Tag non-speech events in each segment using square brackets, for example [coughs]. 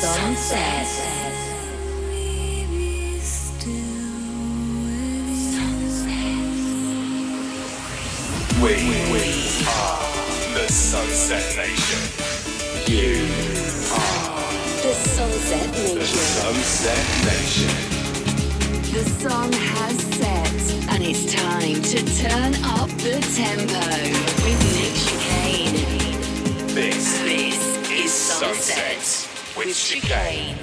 Sunset. we, are the Sunset Nation. You The Sunset the Sunset Nation. The sun has set, and it's time to turn up the tempo with This is Sunset with Chicane.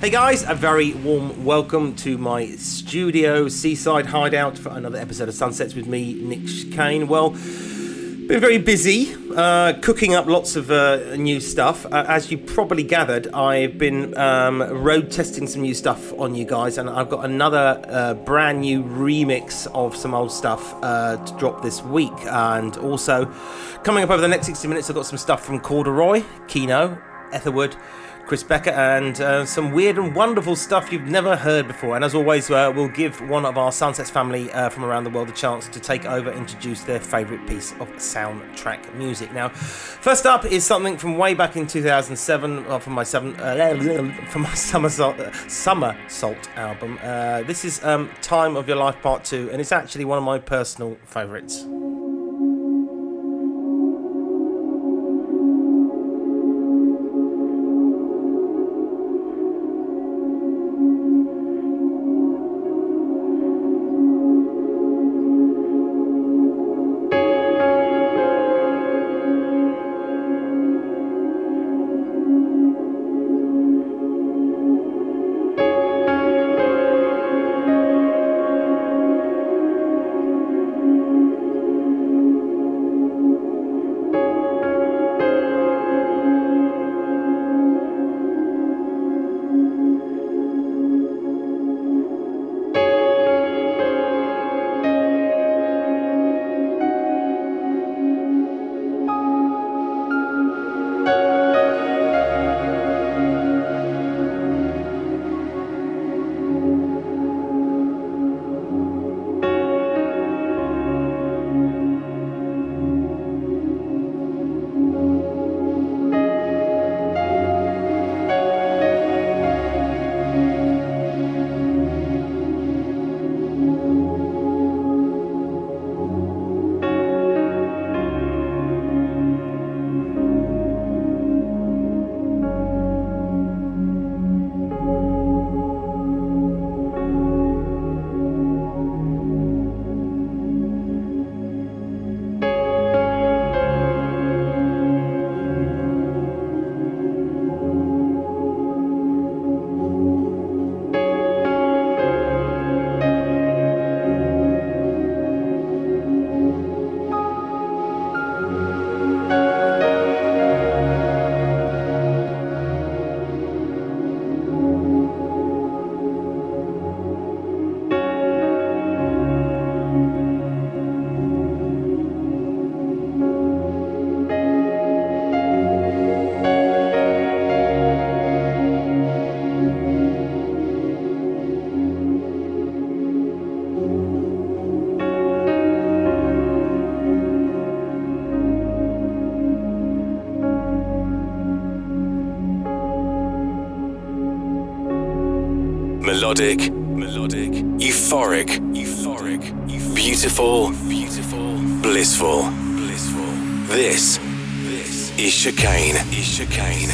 Hey guys, a very warm welcome to my studio seaside hideout for another episode of Sunsets with me, Nick Chicane. Well, been very busy uh, cooking up lots of uh, new stuff. Uh, as you probably gathered, I've been um, road testing some new stuff on you guys, and I've got another uh, brand new remix of some old stuff uh, to drop this week. And also, coming up over the next 60 minutes, I've got some stuff from Corderoy, Keeno, Etherwood. Chris Bekker, and uh, some weird and wonderful stuff you've never heard before. And as always, uh, we'll give one of our Sunsets family uh, from around the world a chance to take over, and introduce their favourite piece of soundtrack music. Now, first up is something from way back in 2007 uh, from my seven, uh, [laughs] from my Somersault, uh, Summer Salt album. Uh, this is um, Time of Your Life Part Two, and it's actually one of my personal favourites. Melodic, melodic, euphoric, euphoric, beautiful, beautiful, blissful, blissful. This, this is chicane, is chicane,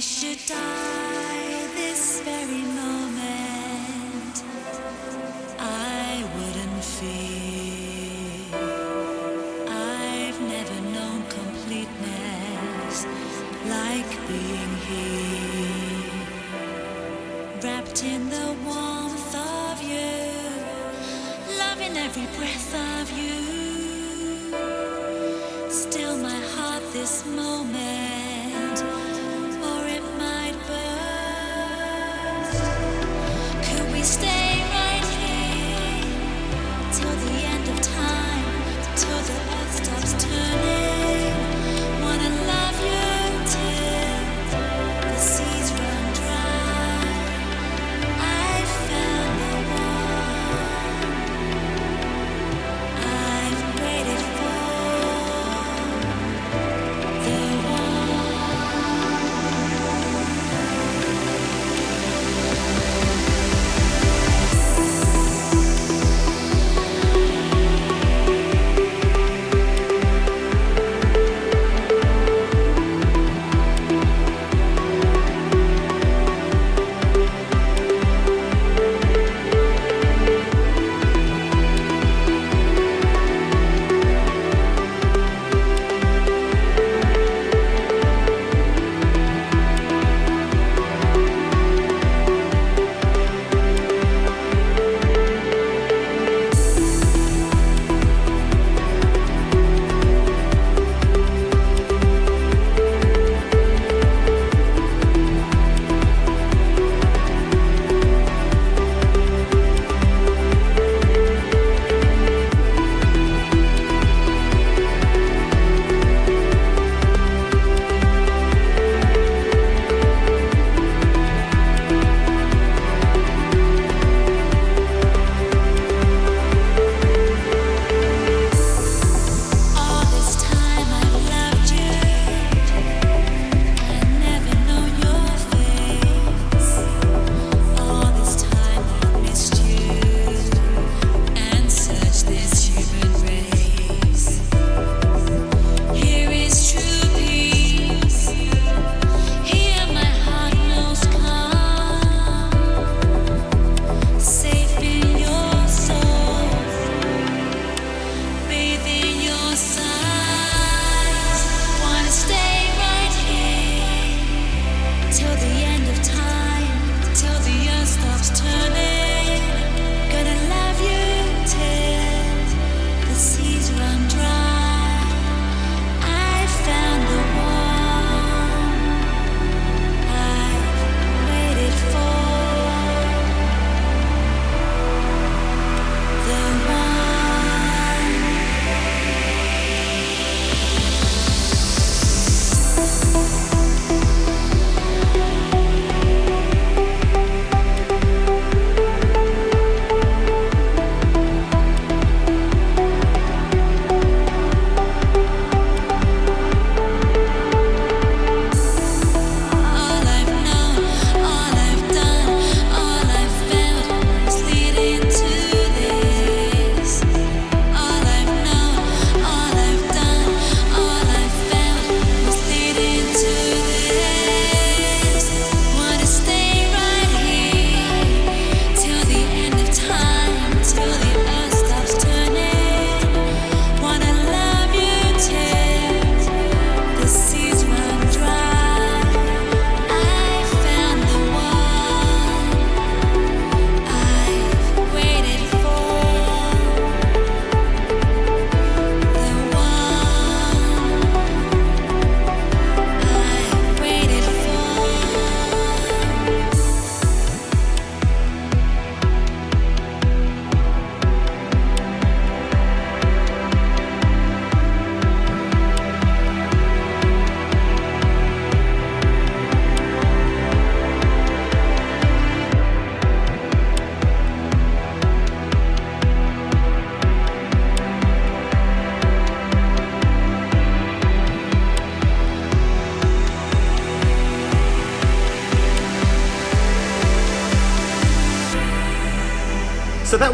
I should die this very moment, I wouldn't fear. I've never known completeness like being here, wrapped in the warmth of you, loving every breath of you. Still, my heart this moment.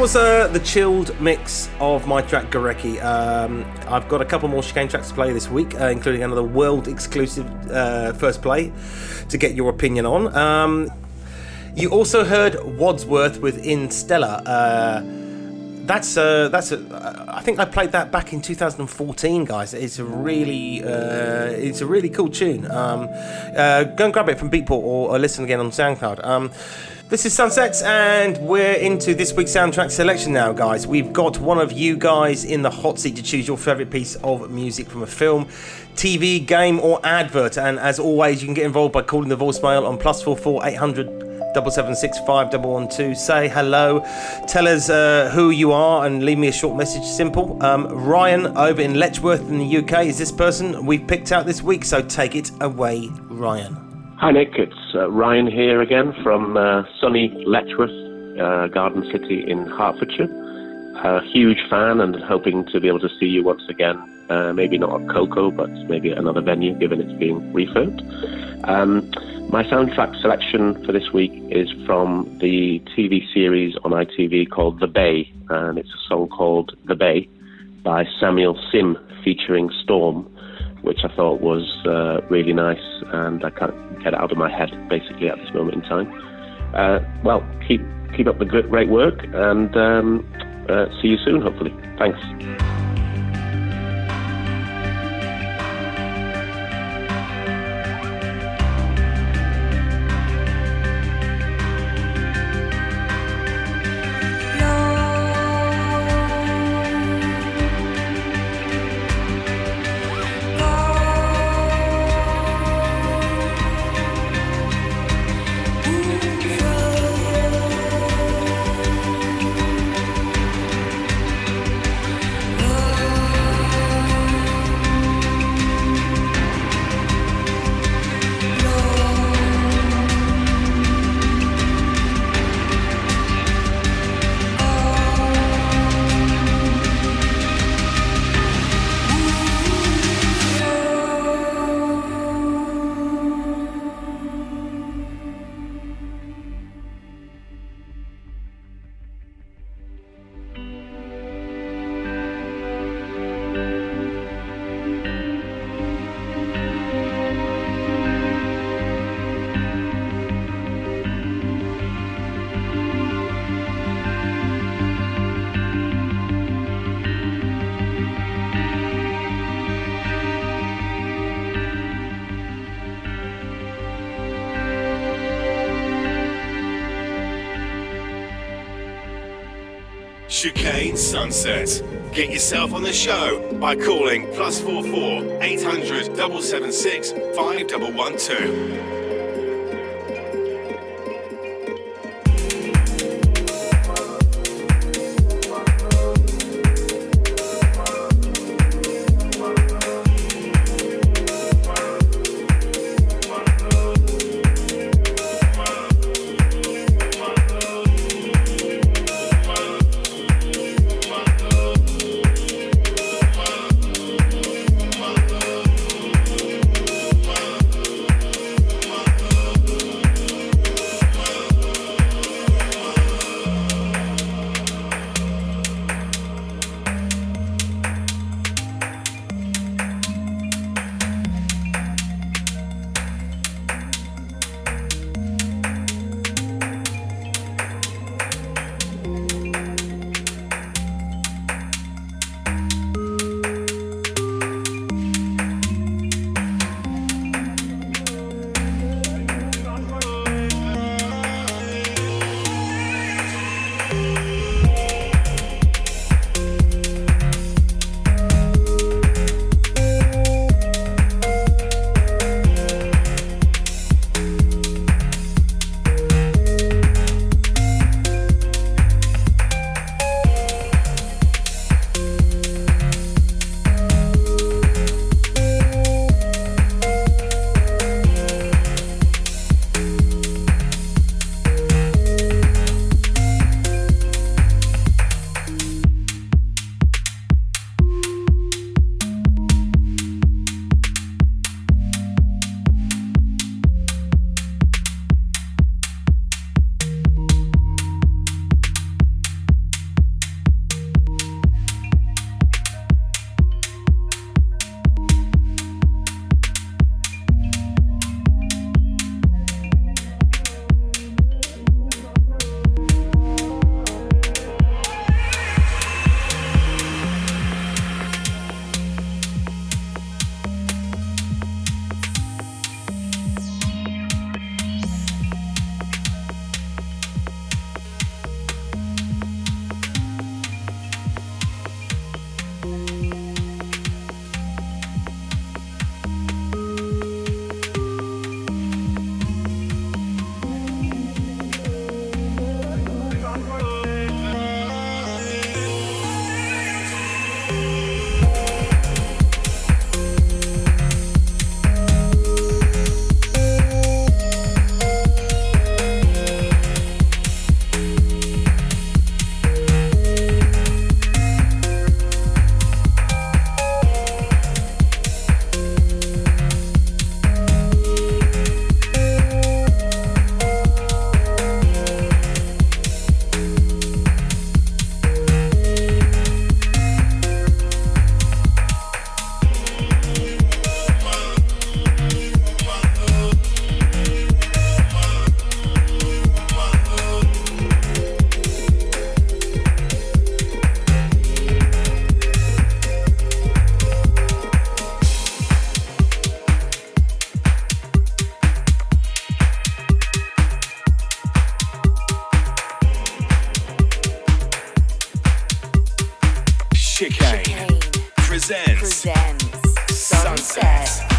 Was uh, the chilled mix of my track Gorecki. Um, I've got a couple more chicane tracks to play this week, uh, including another world exclusive uh, first play to get your opinion on. Um, you also heard Wadsworth with Interstellar. Uh, that's uh, that's a, I think I played that back in 2014, guys. It's a really uh, it's a really cool tune. Um, go and grab it from Beatport or, or listen again on SoundCloud. This is Sunsets, and we're into this week's soundtrack selection now, guys. We've got one of you guys in the hot seat to choose your favourite piece of music from a film, TV, game, or advert. And as always, you can get involved by calling the voicemail on plus four four eight hundred double seven six five double one two. Say hello, tell us uh, who you are, and leave me a short message. Simple. Um, Ryan over in Letchworth in the UK is this person we've picked out this week. So take it away, Ryan. Hi, Nick. It's uh, Ryan here again from uh, sunny Letchworth, uh, Garden City in Hertfordshire. A huge fan and hoping to be able to see you once again. Uh, maybe not at KOKO, but maybe at another venue, given it's being refurbed. Um, my soundtrack selection for this week is from the TV series on ITV called The Bay, and it's a song called The Bay by Samuel Sim featuring Storme which I thought was uh, really nice, and I can't get it out of my head basically at this moment in time. Uh, well, keep keep up the great work, and um, uh, see you soon, hopefully. Thanks. Chicane Sunset. Get yourself on the show by calling plus 44 800 776 5112. Chicane presents, presents Sunset. Sunset.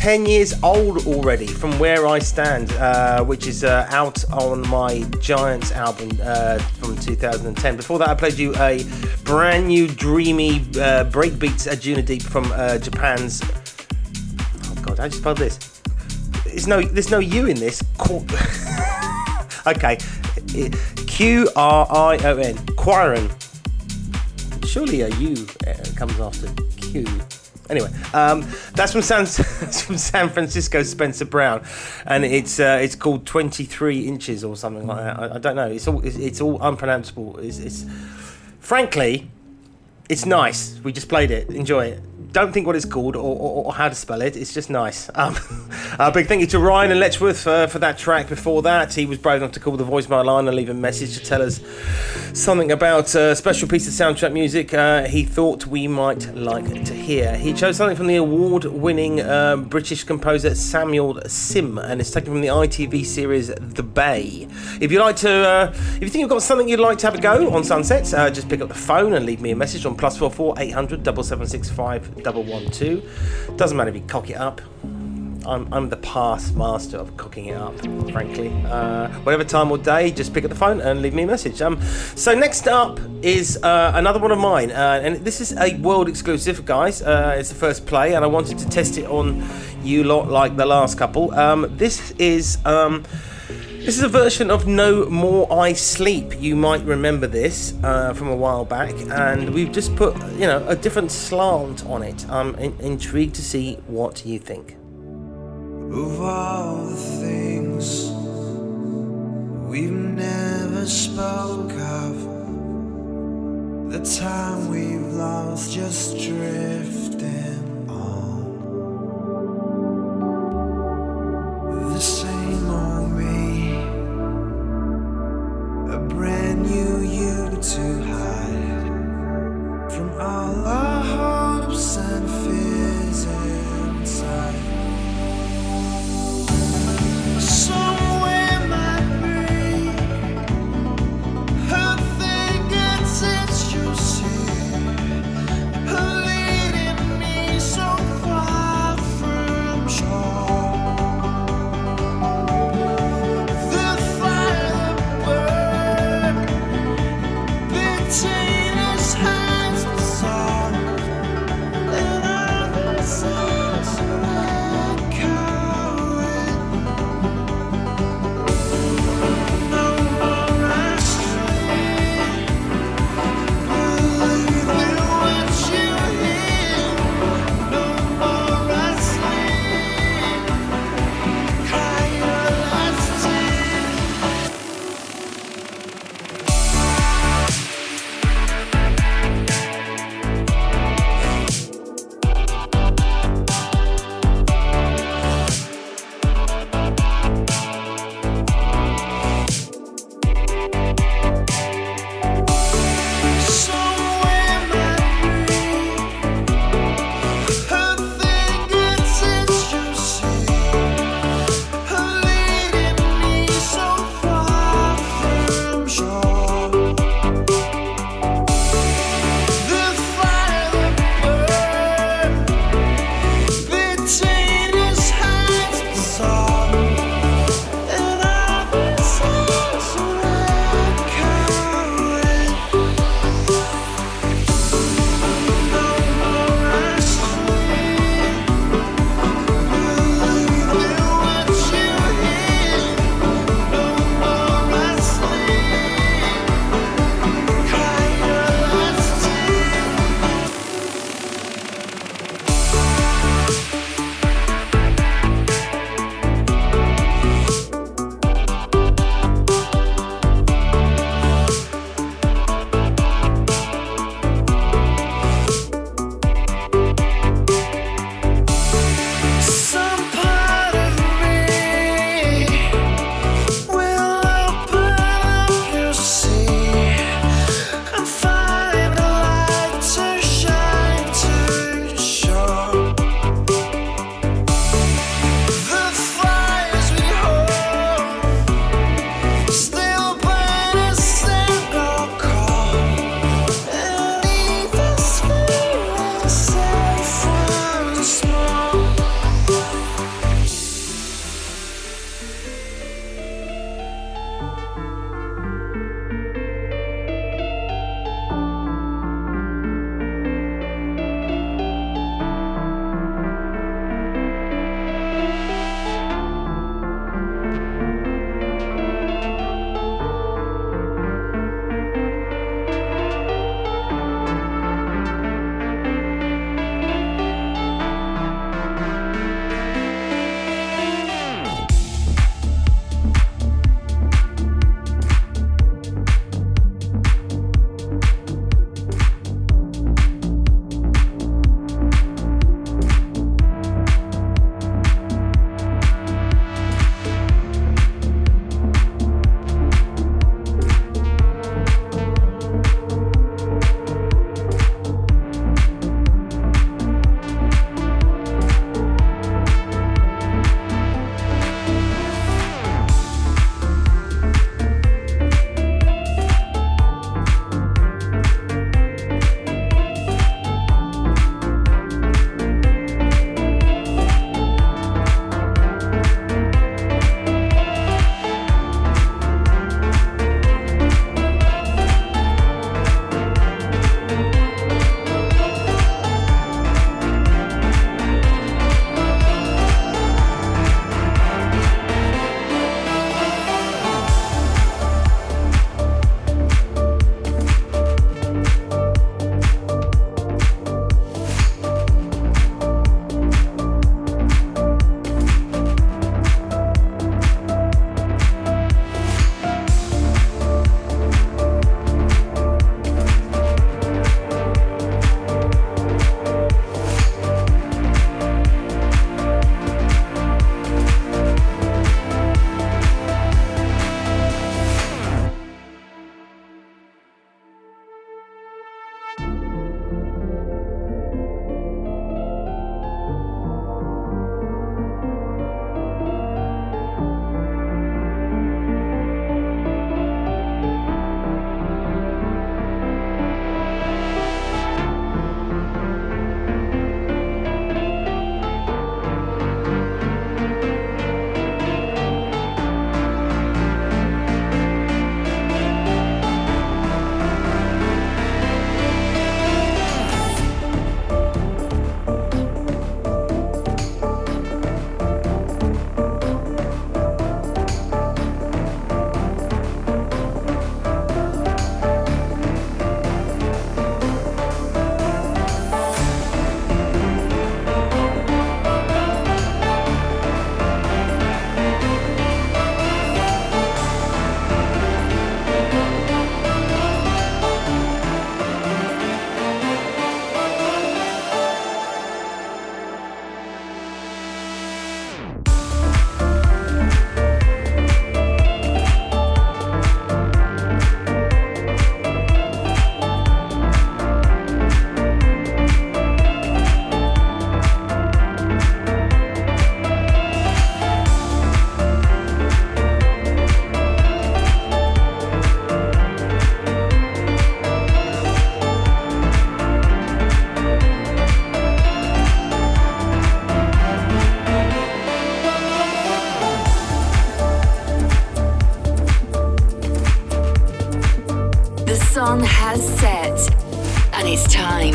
10 years old already from where I stand, uh, which is uh, out on my Giants album uh, from 2010. Before that, I played you a brand new dreamy uh, breakbeats Anjuna Deep from uh, Japan's. Oh God, I just you spell this? There's no, there's no U in this. [laughs] Okay, Q R I O N. Quiron. Surely a U uh, comes after Q. Anyway, um, that's from San [laughs] that's from San Francisco Spencer Brown, and it's uh, it's called 23 inches or something like that. I, I don't know. It's all it's, it's all unpronounceable. It's, it's frankly, it's nice. We just played it. Enjoy it don't think what it's called or, or, or, how to spell it. It's just nice. [laughs] Um, a big thank you to Ryan and Letchworth for, for that track. Before that, he was brave enough to call the voicemail line and leave a message to tell us something about a special piece of soundtrack music uh, he thought we might like to hear. He chose something from the award-winning um, British composer Samuel Sim, and it's taken from the ITV series The Bay. If you like to, uh, if you think you've got something you'd like to have a go on Sunsets, uh, just pick up the phone and leave me a message on plus four four eight hundred double seven six five double one two. Doesn't matter if you cock it up. I'm, I'm the past master of cooking it up, frankly. Uh, whatever time or day, just pick up the phone and leave me a message. Um, so next up is uh, another one of mine, uh, and this is a world exclusive, guys. Uh, it's the first play, and I wanted to test it on you lot like the last couple. Um, this is. Um, this is a version of No More I Sleep. You might remember this uh, from a while back, and we've just put, you know, a different slant on it. I'm in- intrigued to see what you think. Of all the things we've never spoke of, the time we've lost just drifting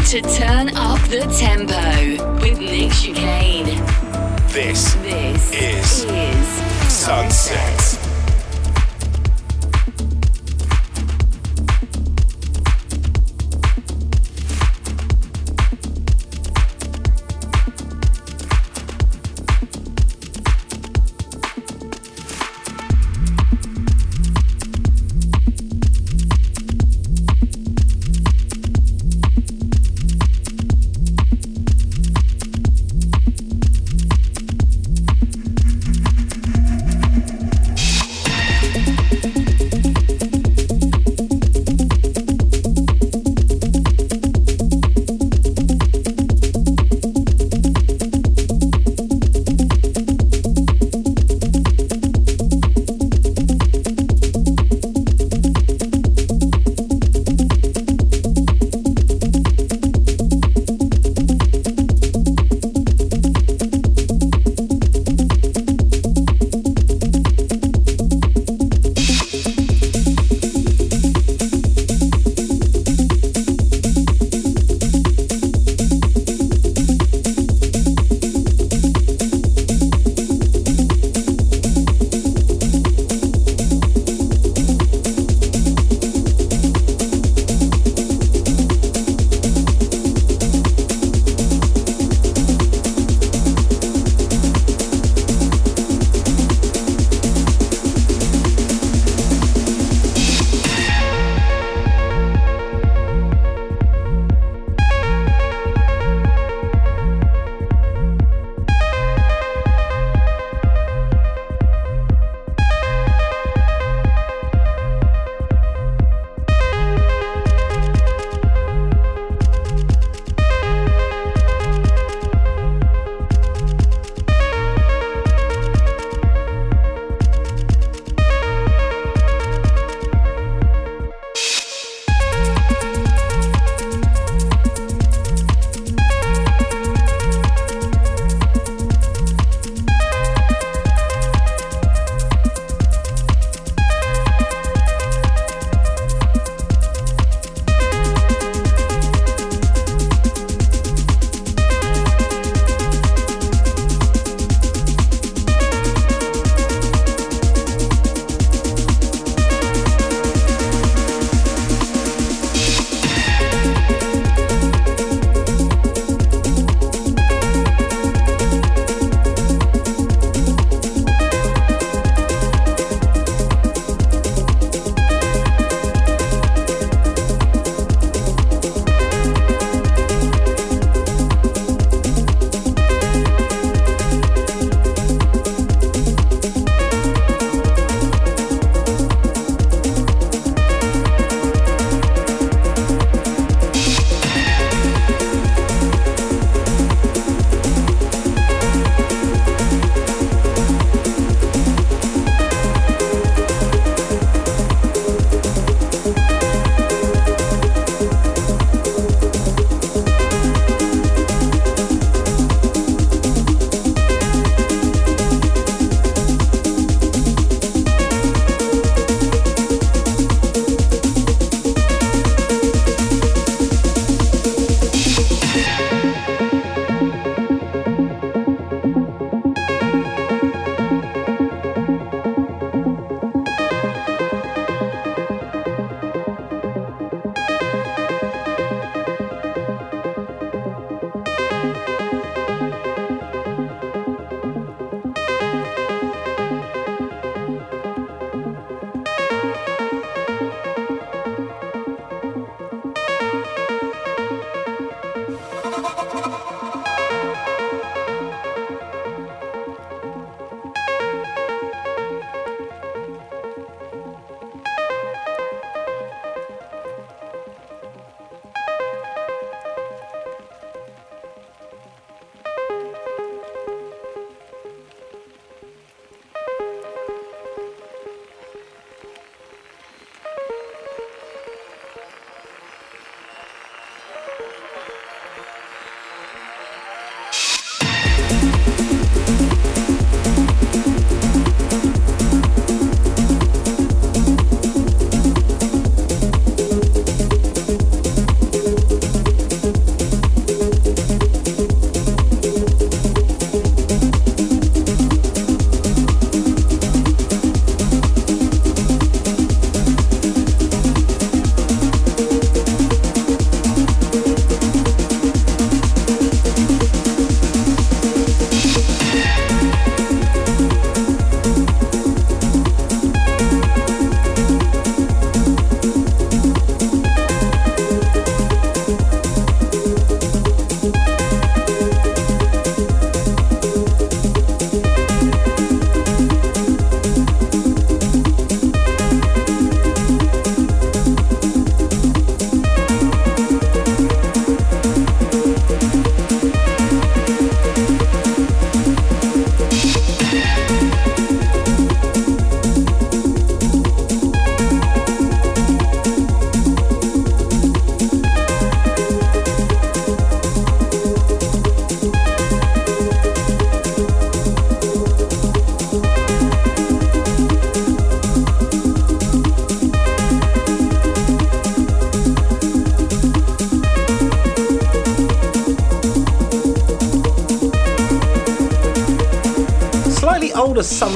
to turn up the tempo with Nick Chicane. This This Is is Sunset.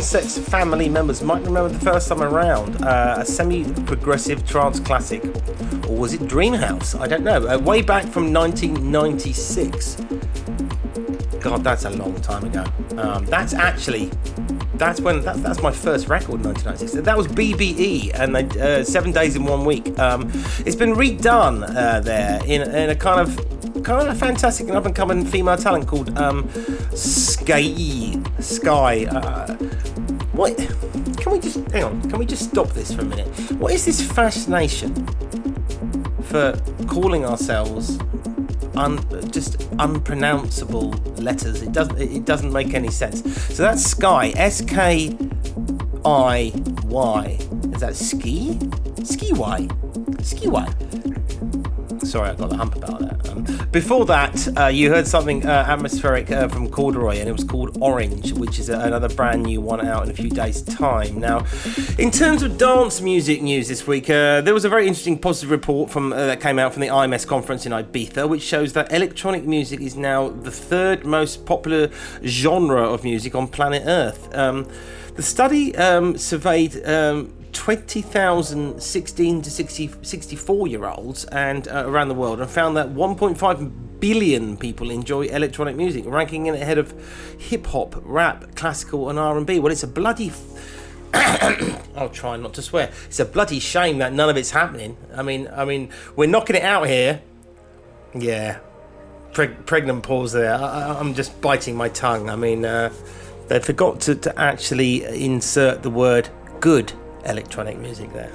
Sunsets family members might remember the first time around uh, a semi progressive trance classic. Or was it Dreamhouse? I don't know. Uh, way back from 1996. God, that's a long time ago. Um, that's actually that's when that's, that's my first record, 1996. That was BBE, and they, uh, seven days in one week. Um, it's been redone uh, there in, in a kind of kind of fantastic and up and coming female talent called um, Sky. Sky. What? Can we just hang on? Can we just stop this for a minute? What is this fascination for calling ourselves un, just unpronounceable letters. It doesn't it doesn't make any sense. So that's Sky, S K I Y. Is that ski? Ski Y. Ski Y. Sorry, I got the hump about before that, uh, you heard something uh, atmospheric uh, from Corderoy, and it was called Orange, which is a, another brand new one out in a few days' time. Now, in terms of dance music news this week, uh, there was a very interesting positive report from uh, that came out from the IMS conference in Ibiza, which shows that electronic music is now the third most popular genre of music on planet Earth. Um, the study um, surveyed. Um, 20,000 16 to 60, 64 year olds and uh, around the world and found that 1.5 billion people enjoy electronic music ranking in ahead of hip hop rap classical and R&B well it's a bloody [coughs] I'll try not to swear. It's a bloody shame that none of it's happening. I mean I mean we're knocking it out here. Yeah. Preg- pregnant pause there. I- am just biting my tongue. I mean uh, they forgot to, to actually insert the word good electronic music there.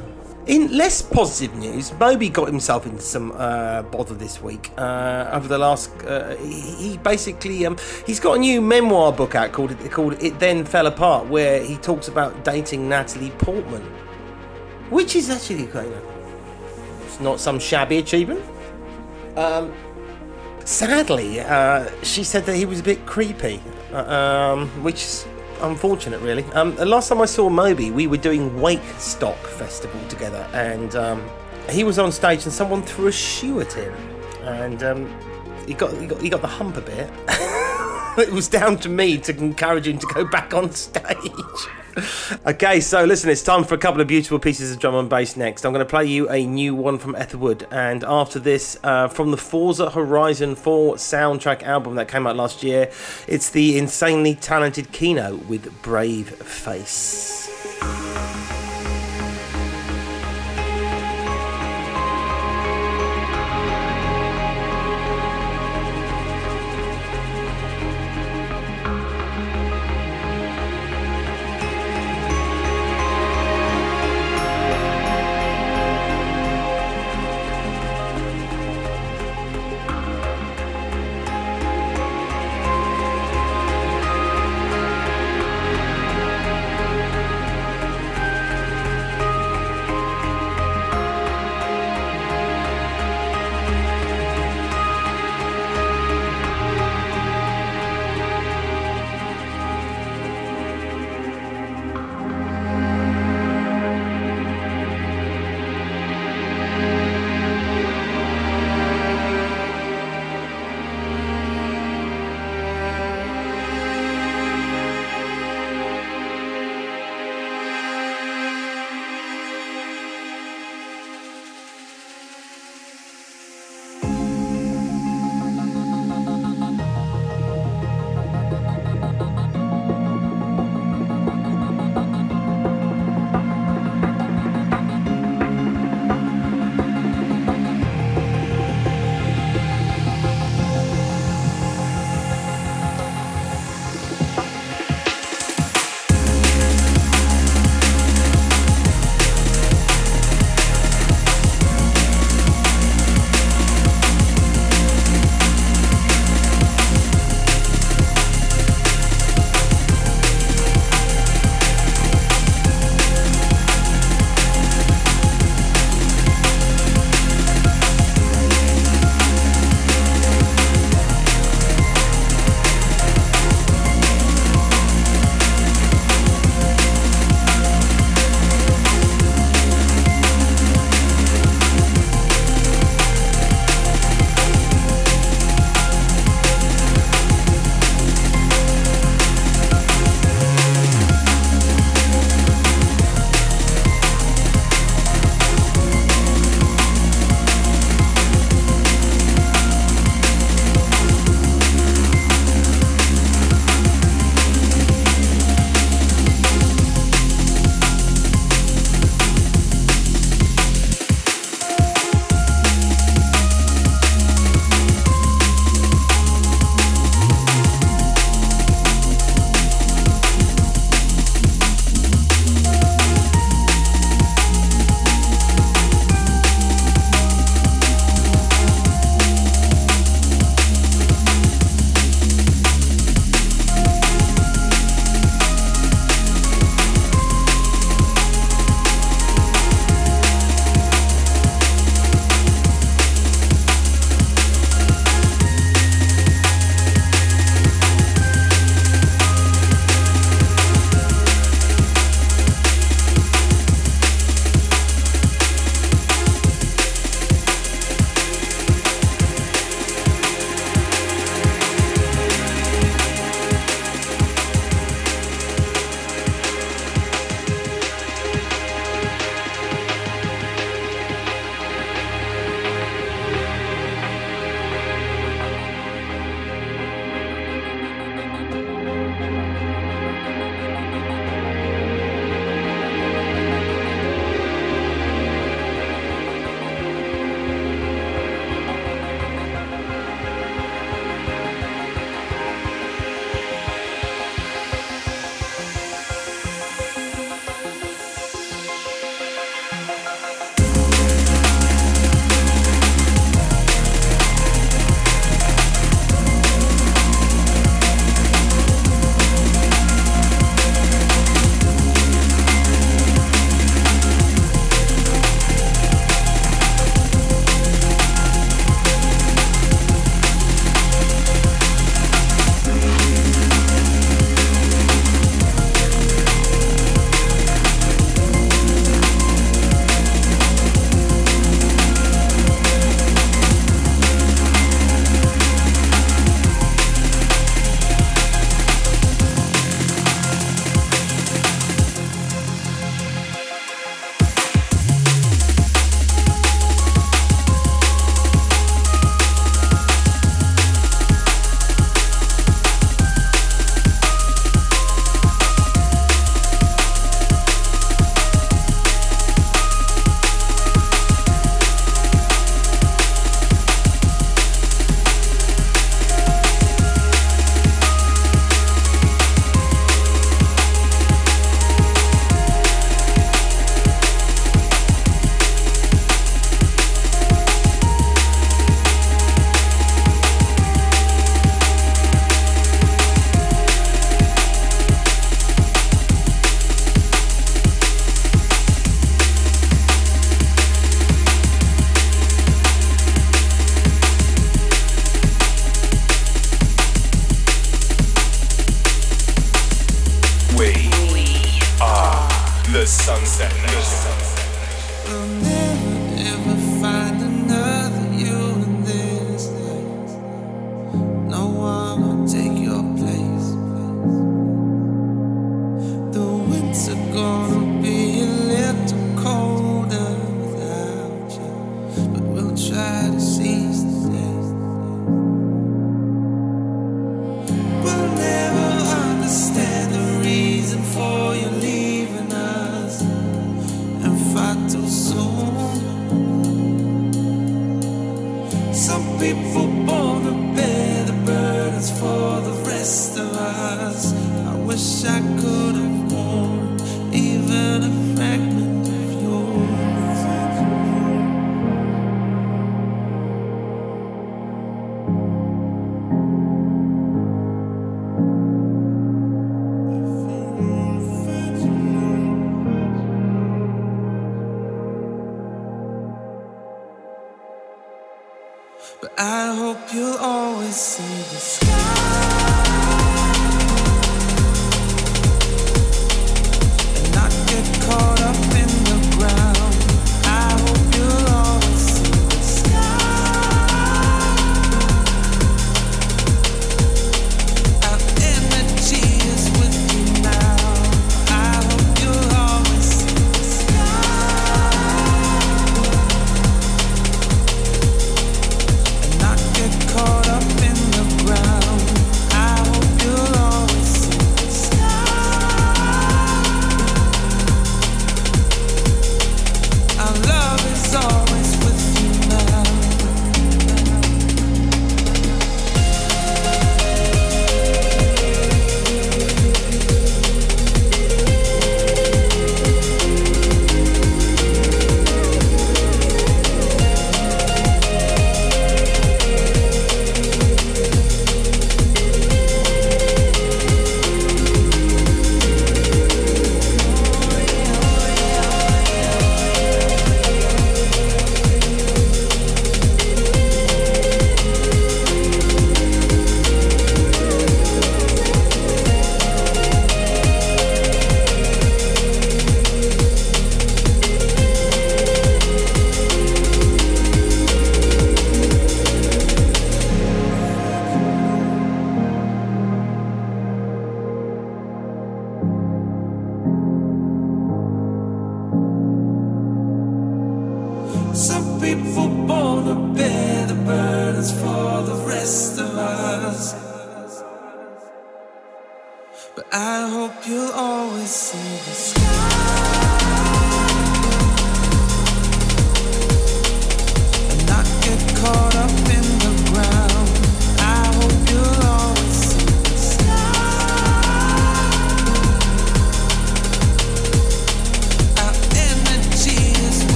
In less positive news, Moby got himself into some uh, bother this week. Uh, over the last, uh, he, he, basically um, he's got a new memoir book out called it, called "It Then Fell Apart," where he talks about dating Natalie Portman, which is actually quite. It's not some shabby achievement. Um, sadly, uh, she said that he was a bit creepy, uh, um, which unfortunate, really. Um, the last time I saw Moby, we were doing Wake Stop Festival together, and um, he was on stage, and someone threw a shoe at him, and um, he got he got he got the hump a bit. [laughs] it was down to me to encourage him to go back on stage. [laughs] okay, so listen, it's time for a couple of beautiful pieces of drum and bass next. I'm going to play you a new one from Etherwood, and after this, uh, from the Forza Horizon 4 soundtrack album that came out last year, it's the insanely talented Keeno with Brave Face.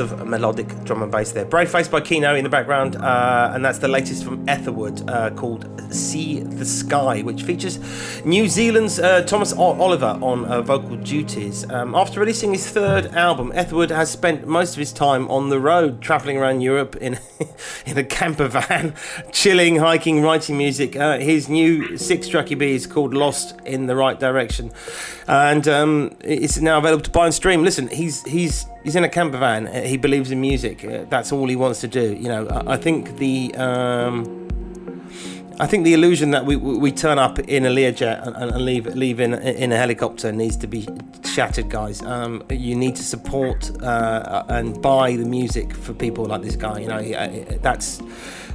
Of melodic drum and bass there. Brave Face by Keeno in the background, uh, and that's the latest from Etherwood uh, called See the Sky, which features New Zealand's uh, Thomas Oliver on uh, vocal duties. Um, after releasing his third album, Etherwood has spent most of his time on the road, travelling around Europe in, [laughs] in a camper van, [laughs] chilling, hiking, writing music. Uh, his new six track EP is called Lost in the Right Direction, and um, it's now available to buy and stream. Listen, he's he's he's in a camper van. Uh, He believes in music. Uh, that's all he wants to do. You know, I, I think the. Um, I think the illusion that we we turn up in a Learjet and, and leave leave in in a helicopter needs to be shattered, guys. Um, you need to support uh, and buy the music for people like this guy. You know, that's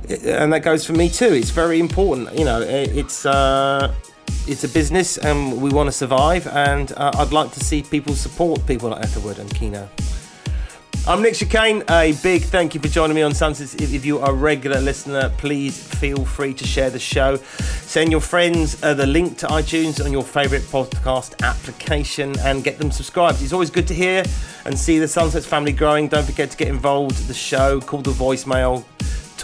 and that goes for me too. It's very important. You know, it's. Uh, it's a business and we want to survive and uh, I'd like to see people support people like Etherwood and Keeno. I'm Nick Chicane. A big thank you for joining me on Sunsets. If, you are a regular listener, please feel free to share the show. Send your friends uh, the link to iTunes on your favourite podcast application and get them subscribed. It's always good to hear and see the Sunsets family growing. Don't forget to get involved the show. Call the voicemail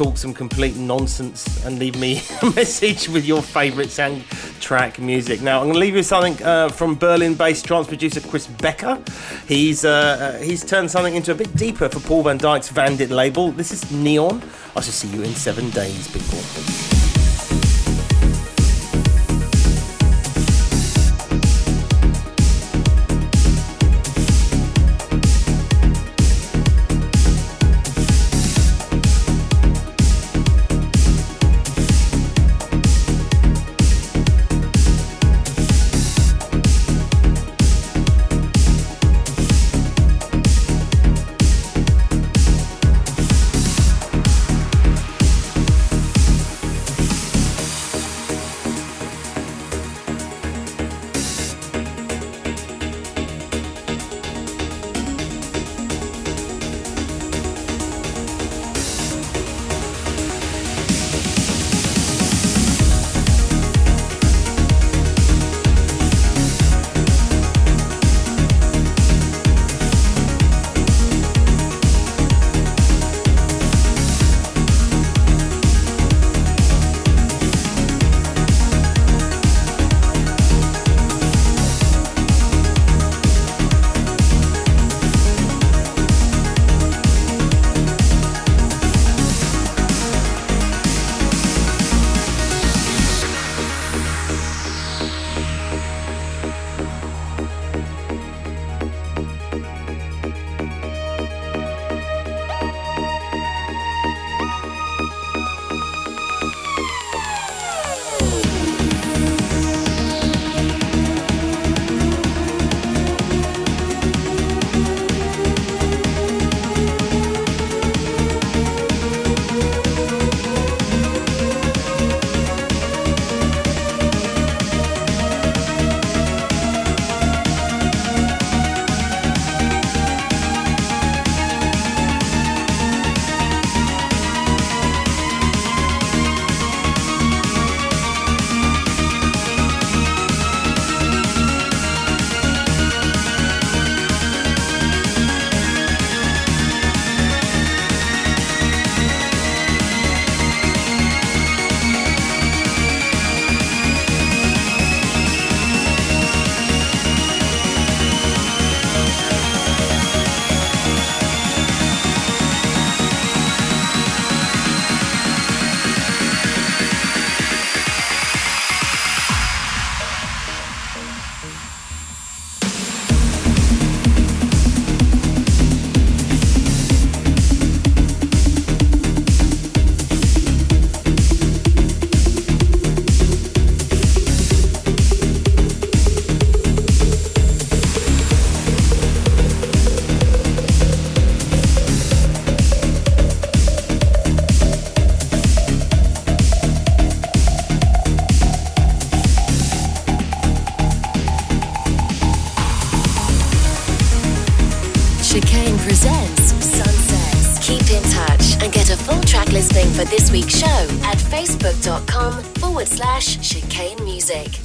talk some complete nonsense and leave me [laughs] a message with your favourite soundtrack music. Now, I'm going to leave you with something uh, from Berlin-based trance producer Chris Bekker. He's uh, uh, he's turned something into a bit deeper for Paul Van Dyk's Vandit label. This is Neon. I shall see you in seven days, people.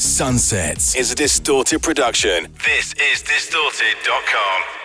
Sunsets is a distorted production. This is distorted.com.